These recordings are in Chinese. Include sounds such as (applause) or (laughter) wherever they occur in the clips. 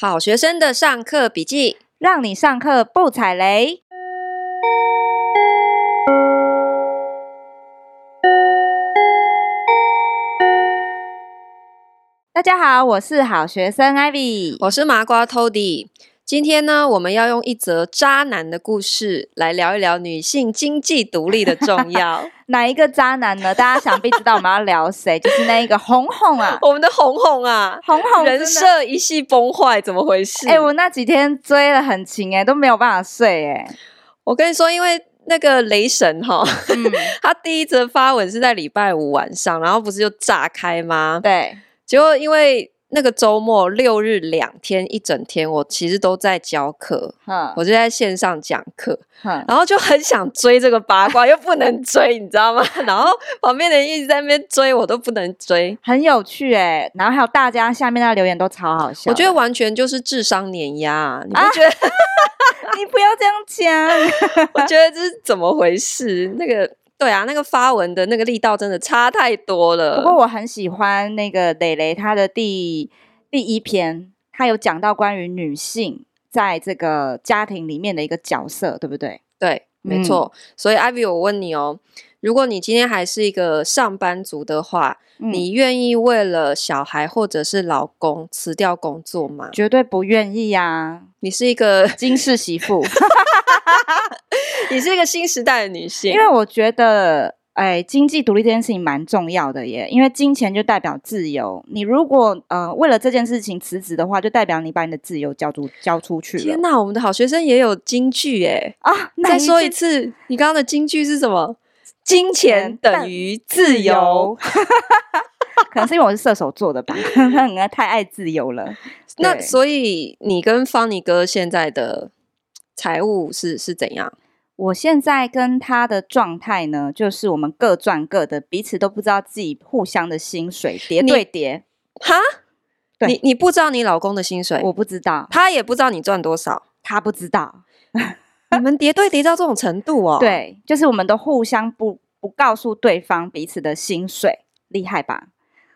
好学生的上课笔记，让你上课不踩雷。大家好，我是好学生 Ivy，我是麻瓜 Tody。今天呢，我们要用一则渣男的故事来聊一聊女性经济独立的重要。(laughs) 哪一个渣男呢？大家想必知道我们要聊谁，(laughs) 就是那一个红红啊，我们的红红啊，红红人设一系崩坏，怎么回事？哎、欸，我那几天追了很勤，哎，都没有办法睡，哎。我跟你说，因为那个雷神哈，嗯、(laughs) 他第一则发文是在礼拜五晚上，然后不是就炸开吗？对，结果因为。那个周末六日两天一整天，我其实都在教课，嗯、我就在线上讲课，嗯、然后就很想追这个八卦，又不能追，你知道吗？(laughs) 然后旁边的人一直在那边追，我都不能追，很有趣哎、欸。然后还有大家下面那留言都超好笑，我觉得完全就是智商碾压，你不觉得？啊、(laughs) 你不要这样讲，(laughs) 我觉得这是怎么回事？那个。对啊，那个发文的那个力道真的差太多了。不过我很喜欢那个蕾蕾她的第第一篇，她有讲到关于女性在这个家庭里面的一个角色，对不对？对，没错。嗯、所以 Ivy，我问你哦，如果你今天还是一个上班族的话，嗯、你愿意为了小孩或者是老公辞掉工作吗？绝对不愿意呀、啊！你是一个金氏媳妇。(laughs) (laughs) 你是一个新时代的女性，因为我觉得，哎，经济独立这件事情蛮重要的耶。因为金钱就代表自由，你如果呃为了这件事情辞职的话，就代表你把你的自由交出交出去了。天哪，我们的好学生也有金句耶啊！再说一次，你刚刚的金句是什么？金钱等于自由。(laughs) 可能是因为我是射手座的吧，(laughs) 太爱自由了。那所以你跟方尼哥现在的财务是是怎样？我现在跟他的状态呢，就是我们各赚各的，彼此都不知道自己互相的薪水叠对叠。哈？对你你不知道你老公的薪水？我不知道，他也不知道你赚多少，他不知道。你们叠对叠到这种程度哦？(laughs) 对，就是我们都互相不不告诉对方彼此的薪水，厉害吧？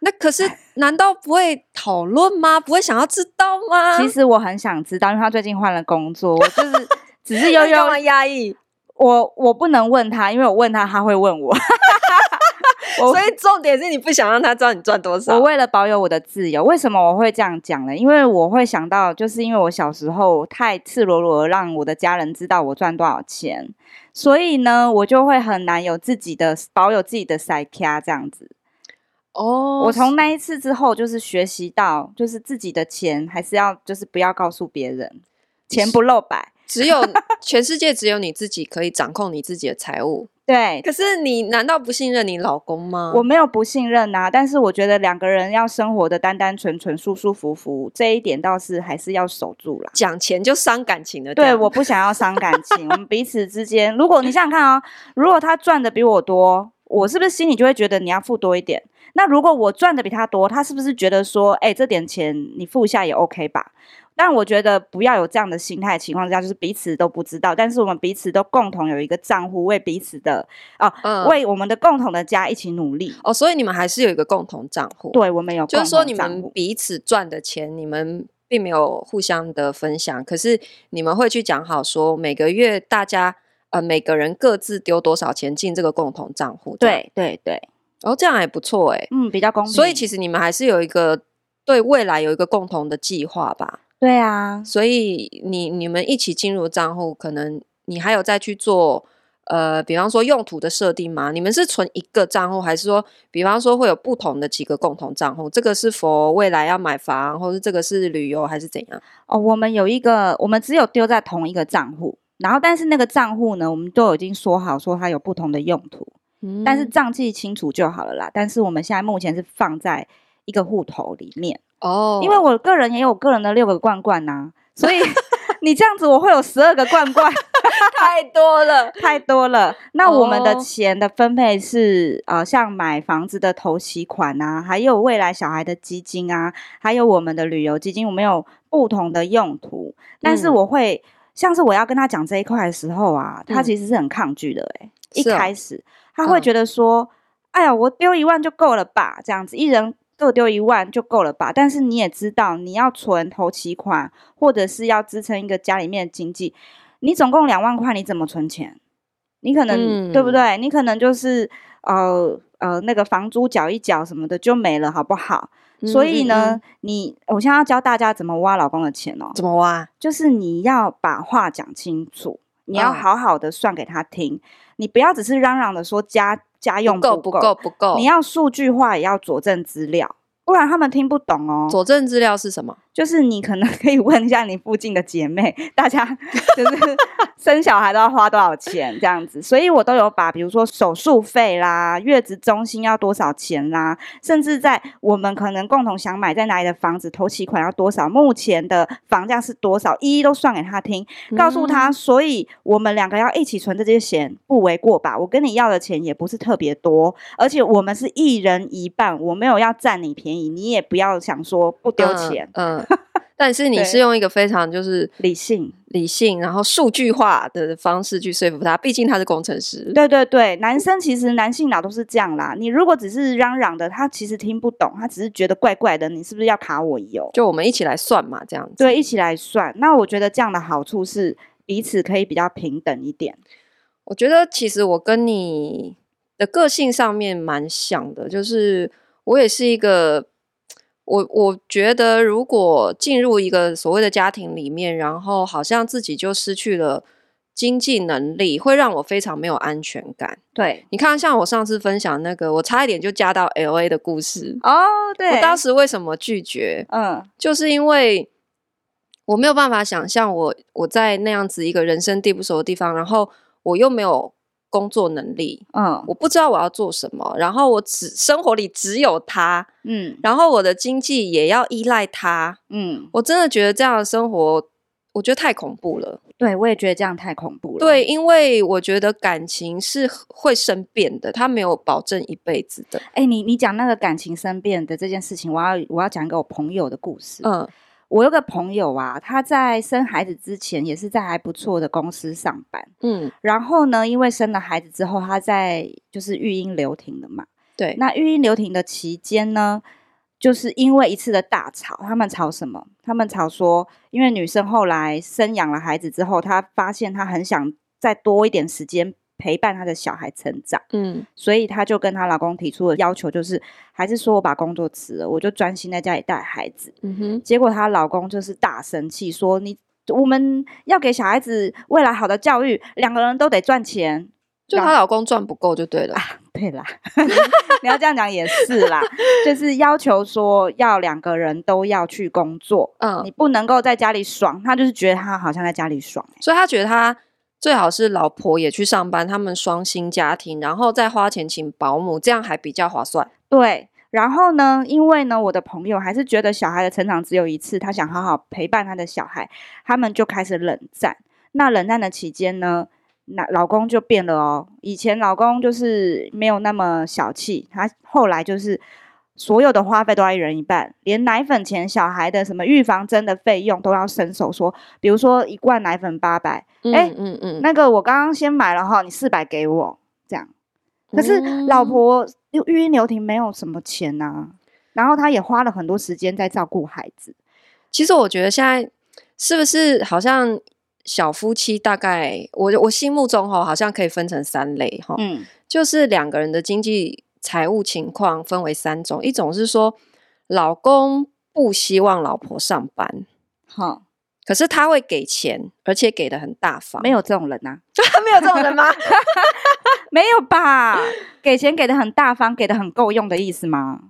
那可是难道不会讨论吗？不会想要知道吗？其实我很想知道，因为他最近换了工作，我就是 (laughs) 只是悠悠压抑。我我不能问他，因为我问他他会问我，(laughs) 所以重点是你不想让他知道你赚多少。我为了保有我的自由，为什么我会这样讲呢？因为我会想到，就是因为我小时候太赤裸裸的让我的家人知道我赚多少钱，所以呢，我就会很难有自己的保有自己的塞卡这样子。哦，oh, 我从那一次之后，就是学习到，就是自己的钱还是要，就是不要告诉别人，钱不露白。只有 (laughs) 全世界只有你自己可以掌控你自己的财务。对，可是你难道不信任你老公吗？我没有不信任啊，但是我觉得两个人要生活的单单纯纯、舒舒服服，这一点倒是还是要守住了。讲钱就伤感情的。对，我不想要伤感情。我们彼此之间，如果你想想看啊、哦，如果他赚的比我多，我是不是心里就会觉得你要付多一点？那如果我赚的比他多，他是不是觉得说，哎，这点钱你付一下也 OK 吧？但我觉得不要有这样的心态情况之下，就是彼此都不知道，但是我们彼此都共同有一个账户，为彼此的啊，嗯、为我们的共同的家一起努力哦。所以你们还是有一个共同账户，对，我们有共同，就是说你们彼此赚的钱，你们并没有互相的分享，可是你们会去讲好说每个月大家呃每个人各自丢多少钱进这个共同账户，对对对，哦，这样还不错哎，嗯，比较公平。所以其实你们还是有一个对未来有一个共同的计划吧。对啊，所以你你们一起进入账户，可能你还有再去做呃，比方说用途的设定吗？你们是存一个账户，还是说，比方说会有不同的几个共同账户？这个是否未来要买房，或者这个是旅游，还是怎样？哦，我们有一个，我们只有丢在同一个账户，然后但是那个账户呢，我们都已经说好，说它有不同的用途，嗯，但是账记清楚就好了啦。但是我们现在目前是放在一个户头里面。哦，oh. 因为我个人也有个人的六个罐罐呐、啊，所以 (laughs) 你这样子我会有十二个罐罐，(laughs) 太多了，太多了。那我们的钱的分配是，oh. 呃，像买房子的头期款啊，还有未来小孩的基金啊，还有我们的旅游基金，我们有不同的用途。但是我会，嗯、像是我要跟他讲这一块的时候啊，他其实是很抗拒的、欸，哎、嗯，一开始他会觉得说，嗯、哎呀，我丢一万就够了吧，这样子一人。各丢一万就够了吧？但是你也知道，你要存头期款，或者是要支撑一个家里面的经济，你总共两万块，你怎么存钱？你可能、嗯、对不对？你可能就是呃呃那个房租缴一缴什么的就没了，好不好？嗯、所以呢，嗯、你我现在要教大家怎么挖老公的钱哦。怎么挖？就是你要把话讲清楚，你要好好的算给他听，哦、你不要只是嚷嚷的说家家用不够不够不够，你要数据化，也要佐证资料。不然他们听不懂哦。佐证资料是什么？就是你可能 (laughs) 可以问一下你附近的姐妹，大家 (laughs) 就是生小孩都要花多少钱这样子。所以我都有把，比如说手术费啦、月子中心要多少钱啦，甚至在我们可能共同想买在哪里的房子，头期款要多少，目前的房价是多少，一一都算给他听，告诉他。所以我们两个要一起存这些钱，不为过吧？我跟你要的钱也不是特别多，而且我们是一人一半，我没有要占你便宜。你也不要想说不丢钱，嗯，嗯，但是你是用一个非常就是理性、理性，然后数据化的方式去说服他。毕竟他是工程师，对对对，男生其实男性脑都是这样啦。你如果只是嚷嚷的，他其实听不懂，他只是觉得怪怪的。你是不是要卡我油？就我们一起来算嘛，这样子。对，一起来算。那我觉得这样的好处是彼此可以比较平等一点。我觉得其实我跟你的个性上面蛮像的，就是我也是一个。我我觉得，如果进入一个所谓的家庭里面，然后好像自己就失去了经济能力，会让我非常没有安全感。对，你看，像我上次分享那个，我差一点就嫁到 LA 的故事哦。对，我当时为什么拒绝？嗯，就是因为我没有办法想象我我在那样子一个人生地不熟的地方，然后我又没有。工作能力，嗯，我不知道我要做什么，然后我只生活里只有他，嗯，然后我的经济也要依赖他，嗯，我真的觉得这样的生活，我觉得太恐怖了。对，我也觉得这样太恐怖了。对，因为我觉得感情是会生变的，他没有保证一辈子的。哎，你你讲那个感情生变的这件事情，我要我要讲一个我朋友的故事，嗯。我有个朋友啊，他在生孩子之前也是在还不错的公司上班，嗯，然后呢，因为生了孩子之后，他在就是育婴留停的嘛，对，那育婴留停的期间呢，就是因为一次的大吵，他们吵什么？他们吵说，因为女生后来生养了孩子之后，她发现她很想再多一点时间。陪伴她的小孩成长，嗯，所以她就跟她老公提出了要求，就是还是说我把工作辞了，我就专心在家里带孩子。嗯哼，结果她老公就是大生气，说你我们要给小孩子未来好的教育，两个人都得赚钱，就她老公赚不够就对了。啊、对啦，(laughs) 你要这样讲也是啦，就是要求说要两个人都要去工作，嗯，你不能够在家里爽，他就是觉得他好像在家里爽，欸，所以他觉得他。最好是老婆也去上班，他们双薪家庭，然后再花钱请保姆，这样还比较划算。对，然后呢，因为呢，我的朋友还是觉得小孩的成长只有一次，他想好好陪伴他的小孩，他们就开始冷战。那冷战的期间呢，那老公就变了哦。以前老公就是没有那么小气，他后来就是。所有的花费都要一人一半，连奶粉钱、小孩的什么预防针的费用都要伸手说。比如说一罐奶粉八百，哎，嗯嗯，那个我刚刚先买了哈，你四百给我，这样。可是老婆育婴留停没有什么钱呐、啊，然后他也花了很多时间在照顾孩子。其实我觉得现在是不是好像小夫妻大概我我心目中哈好像可以分成三类哈，嗯，就是两个人的经济。财务情况分为三种，一种是说老公不希望老婆上班，好，可是他会给钱，而且给的很大方。没有这种人呐、啊，(laughs) 没有这种人吗？(laughs) 没有吧？给钱给的很大方，给的很够用的意思吗？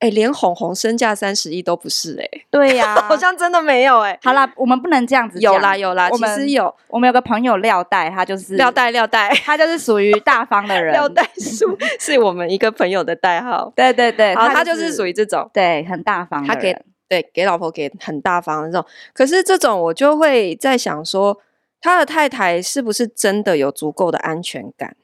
哎、欸，连红红身价三十亿都不是哎、欸，对呀、啊，(laughs) 好像真的没有哎、欸。好啦，我们不能这样子。有啦有啦，其实有。我们有个朋友廖代，他就是廖代廖代，他就是属于大方的人。廖代叔是我们一个朋友的代号。对对对，好，他就是属于这种，对，很大方。他给对给老婆给很大方的这种，可是这种我就会在想说，他的太太是不是真的有足够的安全感？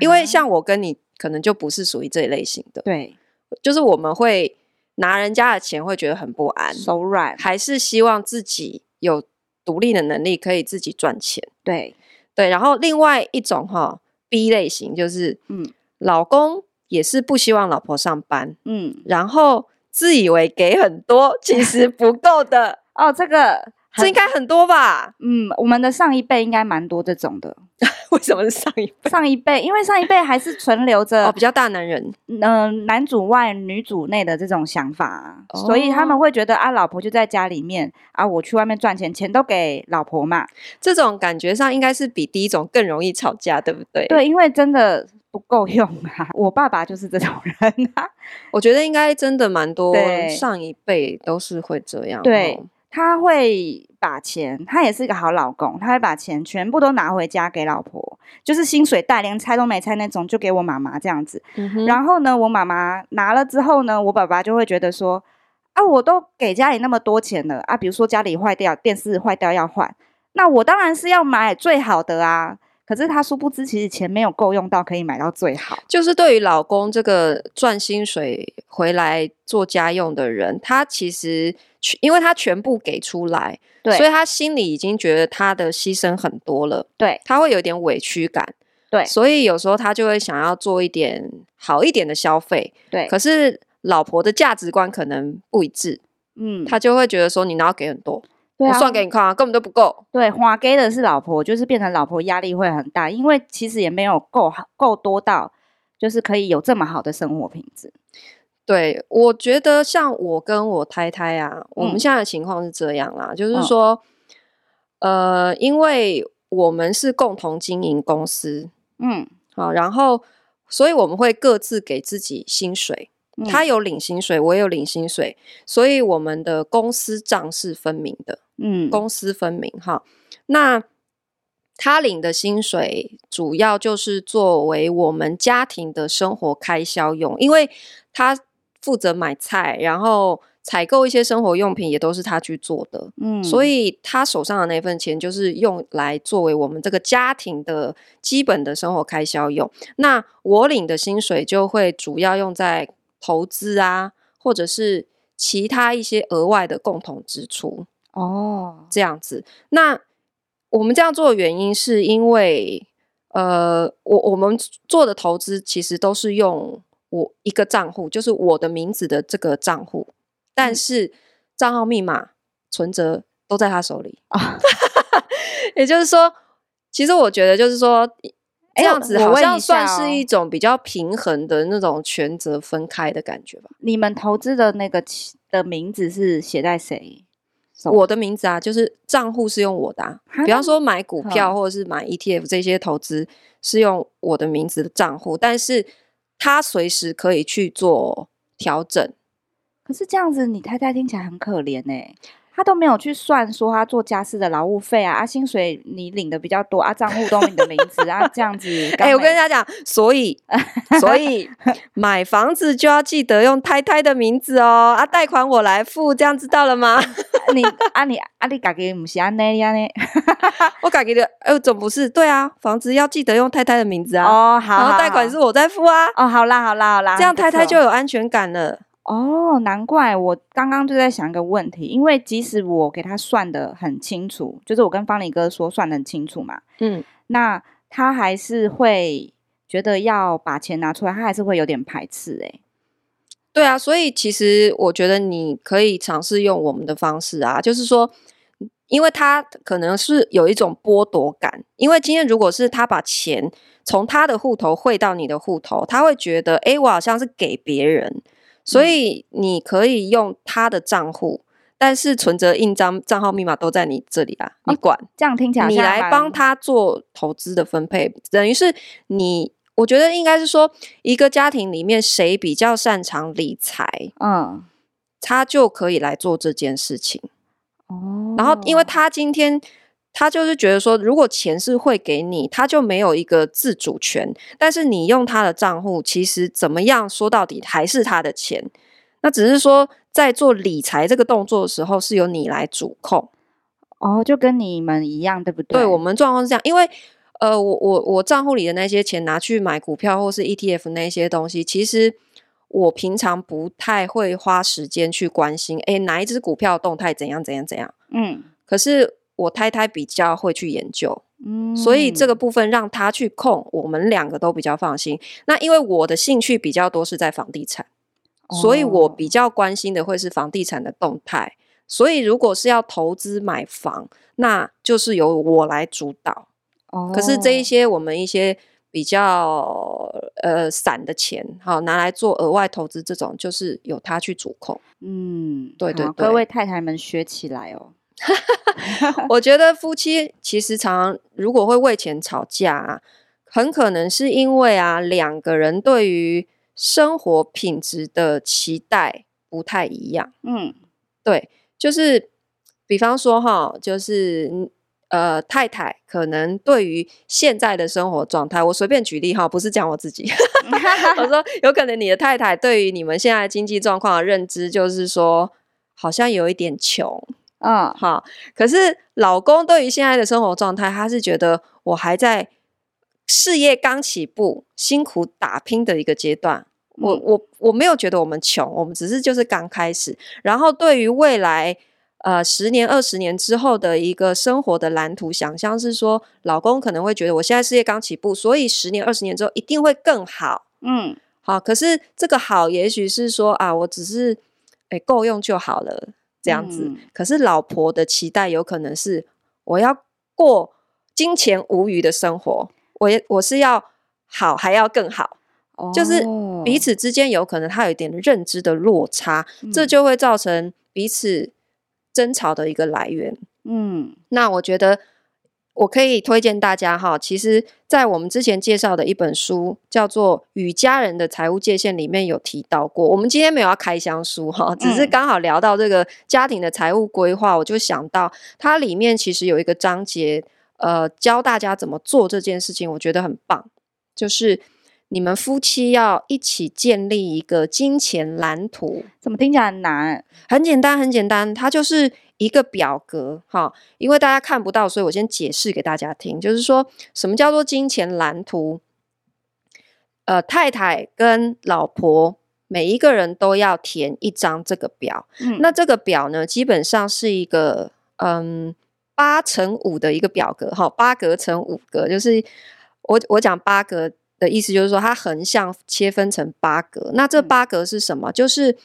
因为像我跟你，可能就不是属于这一类型的。对，就是我们会。拿人家的钱会觉得很不安，手软，还是希望自己有独立的能力，可以自己赚钱。对对，然后另外一种哈 B 类型就是，嗯，老公也是不希望老婆上班，嗯，然后自以为给很多，(laughs) 其实不够的哦。这个这应该很多吧？嗯，我们的上一辈应该蛮多这种的。(laughs) 为什么是上一辈？上一辈，因为上一辈还是存留着哦，比较大男人，嗯、呃，男主外女主内的这种想法，哦、所以他们会觉得啊，老婆就在家里面啊，我去外面赚钱，钱都给老婆嘛。这种感觉上应该是比第一种更容易吵架，对不对？对，因为真的不够用啊。我爸爸就是这种人啊，我觉得应该真的蛮多，上一辈都是会这样。对。哦他会把钱，他也是一个好老公，他会把钱全部都拿回家给老婆，就是薪水袋连拆都没拆那种，就给我妈妈这样子。嗯、然后呢，我妈妈拿了之后呢，我爸爸就会觉得说，啊，我都给家里那么多钱了啊，比如说家里坏掉，电视坏掉要换，那我当然是要买最好的啊。可是他殊不知，其实钱没有够用到可以买到最好。就是对于老公这个赚薪水回来做家用的人，他其实因为他全部给出来，对，所以他心里已经觉得他的牺牲很多了，对，他会有点委屈感，对，所以有时候他就会想要做一点好一点的消费，对。可是老婆的价值观可能不一致，嗯，他就会觉得说你哪要给很多。对啊，我算给你看啊，根本都不够。对，花给的是老婆，就是变成老婆压力会很大，因为其实也没有够好够多到，就是可以有这么好的生活品质。对，我觉得像我跟我太太啊，嗯、我们现在的情况是这样啦，就是说，嗯、呃，因为我们是共同经营公司，嗯，好，然后，所以我们会各自给自己薪水。他有领薪水，我也有领薪水，所以我们的公司账是分明的。嗯，公私分明哈。那他领的薪水主要就是作为我们家庭的生活开销用，因为他负责买菜，然后采购一些生活用品也都是他去做的。嗯，所以他手上的那份钱就是用来作为我们这个家庭的基本的生活开销用。那我领的薪水就会主要用在。投资啊，或者是其他一些额外的共同支出哦，这样子。那我们这样做的原因是因为，呃，我我们做的投资其实都是用我一个账户，就是我的名字的这个账户，但是账号密码、存折都在他手里啊。(laughs) 也就是说，其实我觉得就是说。这样子好像算是一种比较平衡的那种权责分开的感觉吧。你们投资的那个的名字是写在谁？我的名字啊，就是账户是用我的啊。比方说买股票或者是买 ETF 这些投资是用我的名字的账户，但是他随时可以去做调整。可是这样子，你太太听起来很可怜欸。他都没有去算说他做家事的劳务费啊，啊，薪水你领的比较多啊，账户都你的名字啊，这样子。(laughs) 哎、欸，我跟大家讲，所以 (laughs) 所以买房子就要记得用太太的名字哦，啊，贷款我来付，这样知道了吗？(laughs) 你啊你啊你自己不是安尼呀呢？我自己的，呃、欸，总不是对啊，房子要记得用太太的名字啊。哦，好，然后贷款是我在付啊。哦，好啦好啦好啦，这样太太就有安全感了。哦，难怪我刚刚就在想一个问题，因为即使我给他算的很清楚，就是我跟方林哥说算的很清楚嘛，嗯，那他还是会觉得要把钱拿出来，他还是会有点排斥哎。对啊，所以其实我觉得你可以尝试用我们的方式啊，就是说，因为他可能是有一种剥夺感，因为今天如果是他把钱从他的户头汇到你的户头，他会觉得，哎，我好像是给别人。所以你可以用他的账户，但是存折、印章、账号密码都在你这里啊，你管。哦，这样听起来，你来帮他做投资的分配，等于是你。我觉得应该是说，一个家庭里面谁比较擅长理财，嗯，他就可以来做这件事情。哦，然后因为他今天。他就是觉得说，如果钱是会给你，他就没有一个自主权。但是你用他的账户，其实怎么样说到底还是他的钱。那只是说，在做理财这个动作的时候，是由你来主控。哦，就跟你们一样，对不对？对，我们状况是这样，因为呃，我我我账户里的那些钱拿去买股票或是 ETF 那些东西，其实我平常不太会花时间去关心，诶，哪一只股票动态怎样怎样怎样。嗯，可是。我太太比较会去研究，嗯，所以这个部分让她去控，我们两个都比较放心。那因为我的兴趣比较多是在房地产，所以我比较关心的会是房地产的动态。所以如果是要投资买房，那就是由我来主导。哦，可是这一些我们一些比较呃散的钱，好拿来做额外投资，这种就是由他去主控。嗯，对对对，各位太太们学起来哦。(laughs) 我觉得夫妻其实常常如果会为钱吵架啊，很可能是因为啊两个人对于生活品质的期待不太一样。嗯，对，就是比方说哈，就是呃太太可能对于现在的生活状态，我随便举例哈，不是讲我自己，(laughs) 我说有可能你的太太对于你们现在经济状况的认知就是说，好像有一点穷。嗯，好。可是老公对于现在的生活状态，他是觉得我还在事业刚起步、辛苦打拼的一个阶段。嗯、我我我没有觉得我们穷，我们只是就是刚开始。然后对于未来呃十年、二十年之后的一个生活的蓝图想象是说，老公可能会觉得我现在事业刚起步，所以十年、二十年之后一定会更好。嗯，好。可是这个好，也许是说啊，我只是诶够用就好了。这样子，嗯、可是老婆的期待有可能是我要过金钱无余的生活，我也我是要好还要更好，哦、就是彼此之间有可能他有一点认知的落差，嗯、这就会造成彼此争吵的一个来源。嗯，那我觉得。我可以推荐大家哈，其实，在我们之前介绍的一本书叫做《与家人的财务界限》里面有提到过。我们今天没有要开箱书哈，只是刚好聊到这个家庭的财务规划，我就想到它里面其实有一个章节，呃，教大家怎么做这件事情，我觉得很棒。就是你们夫妻要一起建立一个金钱蓝图，怎么听起来很难？很简单，很简单，它就是。一个表格，哈，因为大家看不到，所以我先解释给大家听。就是说什么叫做金钱蓝图？呃，太太跟老婆每一个人都要填一张这个表。嗯，那这个表呢，基本上是一个嗯八乘五的一个表格，哈，八格乘五格，就是我我讲八格的意思，就是说它横向切分成八格。那这八格是什么？嗯，就是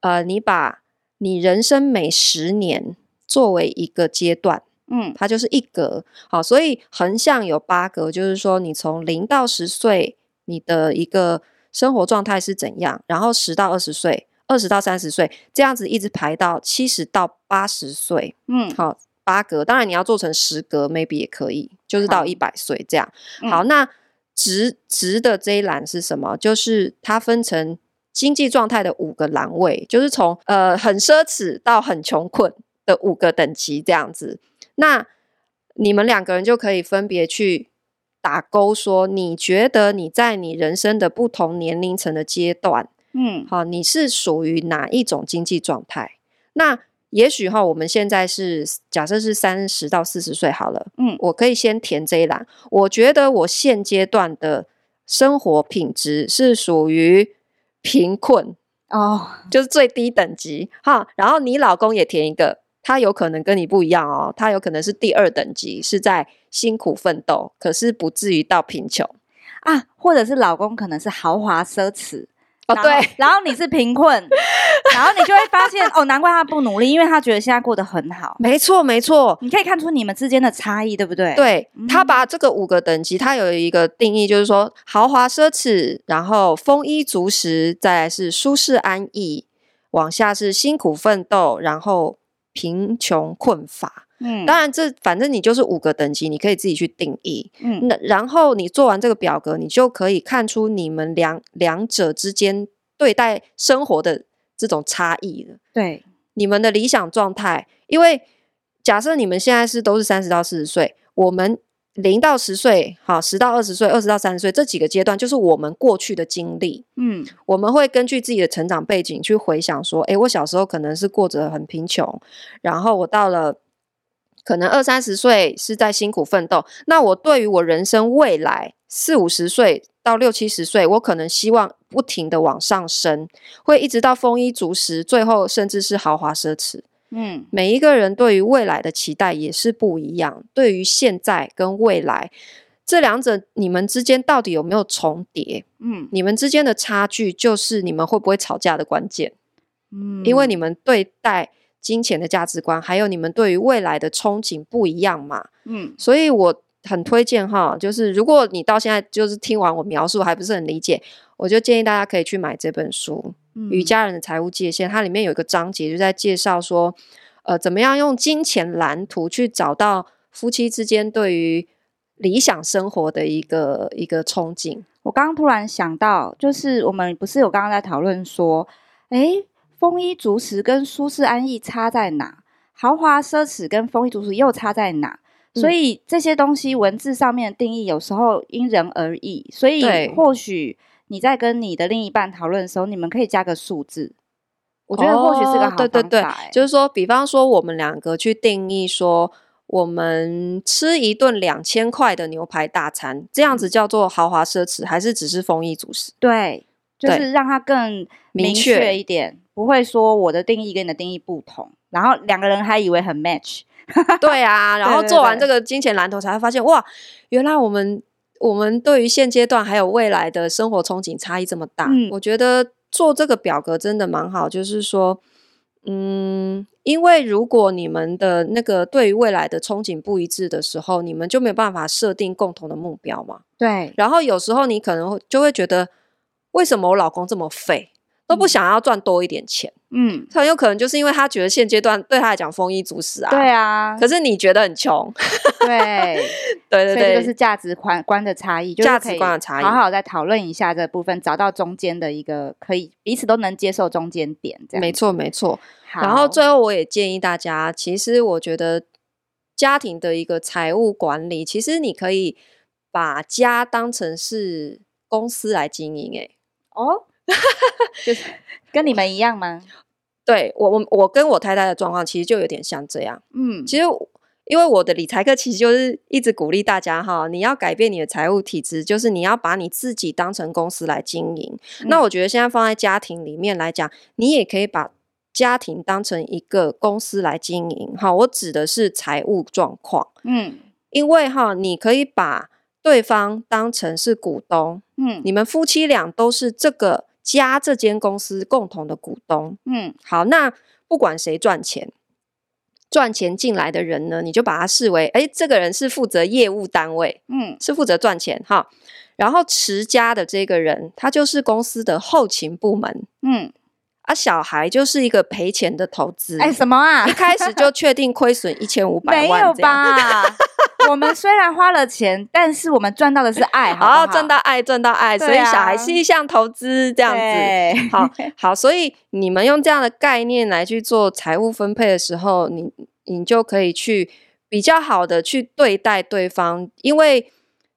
呃，你把。你人生每十年作为一个阶段，嗯，它就是一格，好，所以横向有八格，就是说你从零到十岁，你的一个生活状态是怎样，然后十到二十岁，二十到三十岁，这样子一直排到七十到八十岁，嗯，好，八格，当然你要做成十格，maybe 也可以，就是到一百岁这样。好，好，那直直的这一栏是什么？就是它分成。经济状态的五个栏位，就是从呃很奢侈到很穷困的五个等级这样子。那你们两个人就可以分别去打勾，说你觉得你在你人生的不同年龄层的阶段，嗯，好，你是属于哪一种经济状态？那也许哈，我们现在是假设是三十到四十岁好了，嗯，我可以先填这一栏。我觉得我现阶段的生活品质是属于。贫困哦，oh. 就是最低等级哈。然后你老公也填一个，他有可能跟你不一样哦，他有可能是第二等级，是在辛苦奋斗，可是不至于到贫穷啊。或者是老公可能是豪华奢侈。哦，对，然后你是贫困，然后你就会发现，哦，难怪他不努力，因为他觉得现在过得很好。没错，没错，你可以看出你们之间的差异，对不对？对，他把这个五个等级，他有一个定义，就是说豪华奢侈，然后丰衣足食，再来是舒适安逸，往下是辛苦奋斗，然后贫穷困乏。嗯，当然，这反正你就是五个等级，你可以自己去定义。嗯，那然后你做完这个表格，你就可以看出你们两两者之间对待生活的这种差异了。对，你们的理想状态，因为假设你们现在是都是三十到四十岁，我们零到十岁，好，十到二十岁，二十到三十岁这几个阶段，就是我们过去的经历。嗯，我们会根据自己的成长背景去回想说，诶，我小时候可能是过着很贫穷，然后我到了。可能二三十岁是在辛苦奋斗，那我对于我人生未来四五十岁到六七十岁，我可能希望不停的往上升，会一直到丰衣足食，最后甚至是豪华奢侈。嗯，每一个人对于未来的期待也是不一样，对于现在跟未来这两者你们之间到底有没有重叠？嗯你们之间的差距就是你们会不会吵架的关键。嗯，因为你们对待金钱的价值观，还有你们对于未来的憧憬不一样嘛，嗯。所以我很推荐哈，就是如果你到现在就是听完我描述还不是很理解，我就建议大家可以去买这本书《嗯。与家人的财务界限》，它里面有一个章节就在介绍说，呃，怎么样用金钱蓝图去找到夫妻之间对于理想生活的一个一个憧憬。我刚刚突然想到，就是我们不是有刚刚在讨论说，诶，丰衣足食跟舒适安逸差在哪？豪华奢侈跟丰衣足食又差在哪？嗯所以这些东西文字上面的定义有时候因人而异，所以或许你在跟你的另一半讨论的时候，你们可以加个数字。我觉得或许是个好对对对就是说，比方说我们两个去定义说，我们吃一顿两千块的牛排大餐，这样子叫做豪华奢侈，还是只是丰衣足食？对，就是让它更明明确确一点，不会说我的定义跟你的定义不同，然后两个人还以为很 match。(laughs) 对啊，然后做完这个金钱蓝图，才会发现哇，原来我们我们对于现阶段还有未来的生活憧憬差异这么大。嗯我觉得做这个表格真的蛮好，就是说，嗯，因为如果你们的那个对于未来的憧憬不一致的时候，你们就没有办法设定共同的目标嘛。对，然后有时候你可能会就会觉得，为什么我老公这么废，都不想要赚多一点钱？嗯，很有可能就是因为他觉得现阶段对他来讲丰衣足食啊。对啊，可是你觉得很穷，对，(laughs) 对对对，就是价值观观的差异，就是价值观的差异。好好再讨论一下这部分，找到中间的一个可以彼此都能接受中间点，这样。没错没错。好。然后最后我也建议大家，其实我觉得家庭的一个财务管理，其实你可以把家当成是公司来经营、欸。哦，(laughs) 就是跟你们一样吗？(laughs) 对我我我跟我太太的状况其实就有点像这样。嗯，其实因为我的理财课其实就是一直鼓励大家哈，你要改变你的财务体质，就是你要把你自己当成公司来经营。嗯那我觉得现在放在家庭里面来讲，你也可以把家庭当成一个公司来经营。哈，我指的是财务状况，嗯因为哈，你可以把对方当成是股东，嗯你们夫妻俩都是这个家这间公司共同的股东。嗯好，那不管谁赚钱，赚钱进来的人呢，你就把他视为，哎，这个人是负责业务单位，嗯是负责赚钱哈。然后持家的这个人，他就是公司的后勤部门，嗯，啊，小孩就是一个赔钱的投资。哎，什么啊一？开始就确定亏损一千五百万没，有？吧？(laughs) 我们虽然花了钱，但是我们赚到的是爱，好不好，好赚到爱，赚到爱，所以小孩是一项投资，这样子。对好好，所以你们用这样的概念来去做财务分配的时候，你你就可以去比较好的去对待对方，因为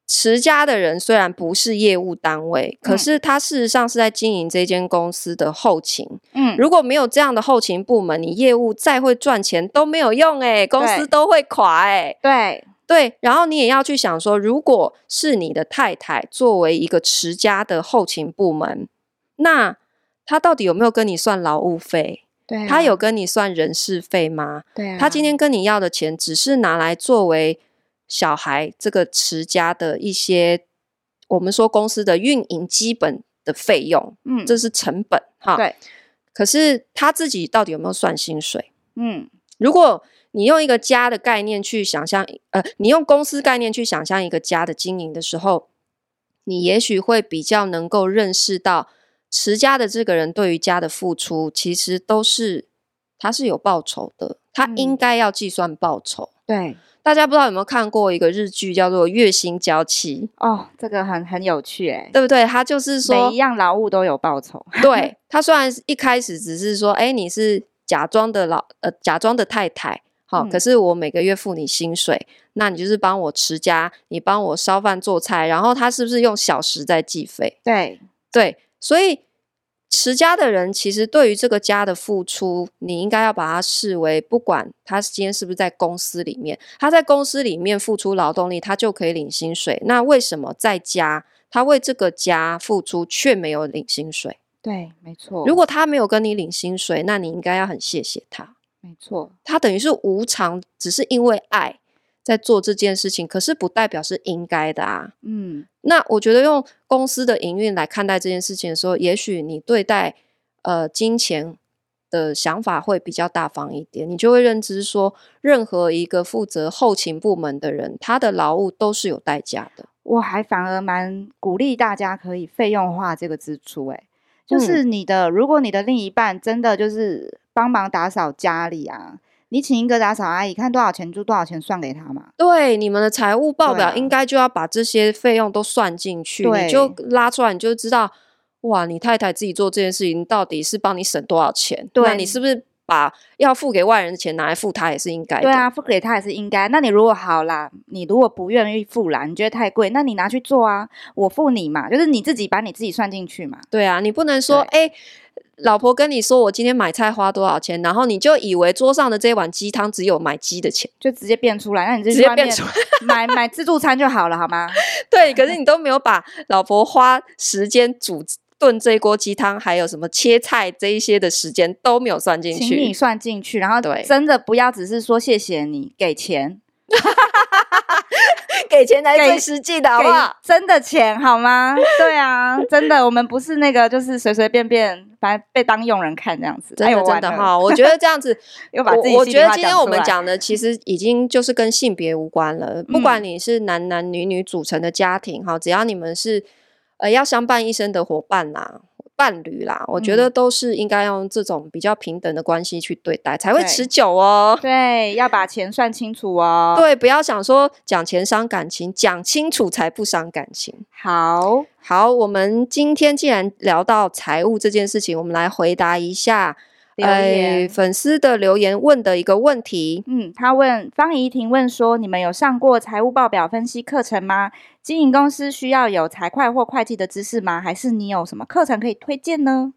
持家的人虽然不是业务单位，可嗯是他事实上是在经营这间公司的后勤。嗯，如果没有这样的后勤部门，你业务再会赚钱都没有用哎，公司都会垮哎。对，对，然后你也要去想说，如果是你的太太作为一个持家的后勤部门，那他到底有没有跟你算劳务费？对啊，他有跟你算人事费吗？对啊，他今天跟你要的钱，只是拿来作为小孩这个持家的一些我们说公司的运营基本的费用，嗯，这是成本哈。对，可是他自己到底有没有算薪水？嗯如果你用一个家的概念去想象，呃，你用公司概念去想象一个家的经营的时候，你也许会比较能够认识到持家的这个人对于家的付出，其实都是他是有报酬的，他嗯应该要计算报酬。对，大家不知道有没有看过一个日剧叫做《月薪娇妻哦，这个很很有趣哎》，，对不对？他就是说每一样劳务都有报酬，对他虽然一开始只是说，哎，你是假装的老呃假装的太太，好、嗯可是我每个月付你薪水，那你就是帮我持家，你帮我烧饭做菜，然后他是不是用小时在计费？对，对，所以持家的人其实对于这个家的付出，你应该要把它视为，不管他今天是不是在公司里面，他在公司里面付出劳动力，他就可以领薪水。那为什么在家他为这个家付出却没有领薪水？对，没错，如果他没有跟你领薪水，那你应该要很谢谢他。没错，他等于是无偿，只是因为爱在做这件事情，可是不代表是应该的啊。嗯，那我觉得用公司的营运来看待这件事情的时候，也许你对待呃金钱的想法会比较大方一点，你就会认知说，任何一个负责后勤部门的人，他的劳务都是有代价的。我还反而蛮鼓励大家可以费用化这个支出，诶，就是你的，嗯、如果你的另一半真的就是帮忙打扫家里啊，你请一个打扫阿姨，看多少钱就多少钱算给他嘛。对，你们的财务报表应该就要把这些费用都算进去，对你就拉出来，你就知道，哇，你太太自己做这件事情到底是帮你省多少钱？对，那你是不是？把要付给外人的钱拿来付他也是应该的。对啊，付给他也是应该。那你如果好啦，你如果不愿意付啦，你觉得太贵，那你拿去做啊，我付你嘛，就是你自己把你自己算进去嘛。对啊，你不能说哎、欸，老婆跟你说我今天买菜花多少钱，然后你就以为桌上的这碗鸡汤只有买鸡的钱，就直接变出来，那你就直接变出来 (laughs) 买买自助餐就好了，好吗？对，可是你都没有把老婆花时间煮。炖这一锅鸡汤，还有什么切菜这一些的时间都没有算进去，请你算进去，然后对，真的不要只是说谢谢你给钱，给钱 (laughs) 才最实际的好不好？真的钱好吗？对啊，真的，我们不是那个就是随随便便把被当佣人看这样子，真的真的哈，(laughs) 我觉得这样子 (laughs) 又把自己我，我觉得今天我们讲的 (laughs) 其实已经就是跟性别无关了，不管你是男男女女组成的家庭哈，只要你们是。呃，要相伴一生的伙伴啦、伴侣啦，我觉得都是应该用这种比较平等的关系去对待，才会持久哦。对，要把钱算清楚哦。对，不要想说讲钱伤感情，讲清楚才不伤感情。好，好，我们今天既然聊到财务这件事情，我们来回答一下。呃，粉丝的留言问的一个问题，嗯，他问方怡婷问说，你们有上过财务报表分析课程吗？经营公司需要有财会或会计的知识吗？还是你有什么课程可以推荐呢？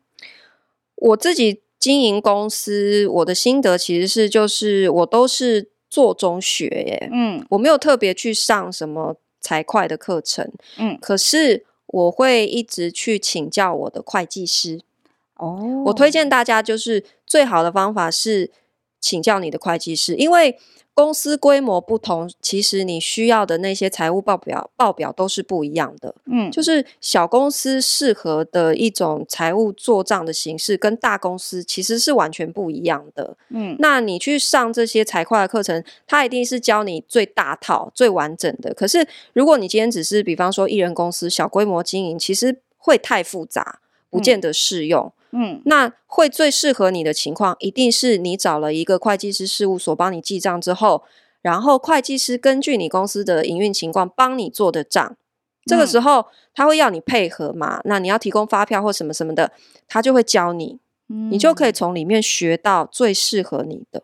我自己经营公司，我的心得其实是，就是我都是做中学耶，嗯，我没有特别去上什么财会的课程，嗯，可是我会一直去请教我的会计师。哦，oh. 我推荐大家就是最好的方法是请教你的会计师，因为公司规模不同，其实你需要的那些财务报表报表都是不一样的。嗯，就是小公司适合的一种财务做账的形式，跟大公司其实是完全不一样的。嗯，那你去上这些财会的课程，它一定是教你最大套、最完整的。可是如果你今天只是比方说一人公司、小规模经营，其实会太复杂，不见得适用。嗯嗯，那会最适合你的情况，一定是你找了一个会计师事务所帮你记账之后，然后会计师根据你公司的营运情况帮你做的账。这个时候他会要你配合嘛？那你要提供发票或什么什么的，他就会教你，你就可以从里面学到最适合你的。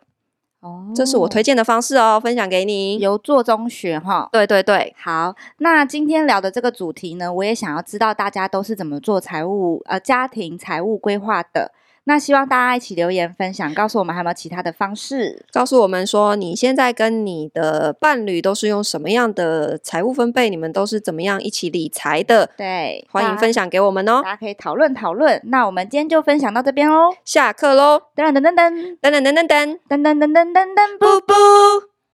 哦，这是我推荐的方式哦，分享给你。由做中学哈，对对对。好，那今天聊的这个主题呢，我也想要知道大家都是怎么做财务呃家庭财务规划的。那希望大家一起留言分享，告诉我们还有没有其他的方式，告诉我们说你现在跟你的伴侣都是用什么样的财务分配，你们都是怎么样一起理财的？对，欢迎分享给我们哦，大家可以讨论讨论。那我们今天就分享到这边喽，下课喽！噔噔噔噔噔噔噔噔噔噔噔噔噔噔噔，布布。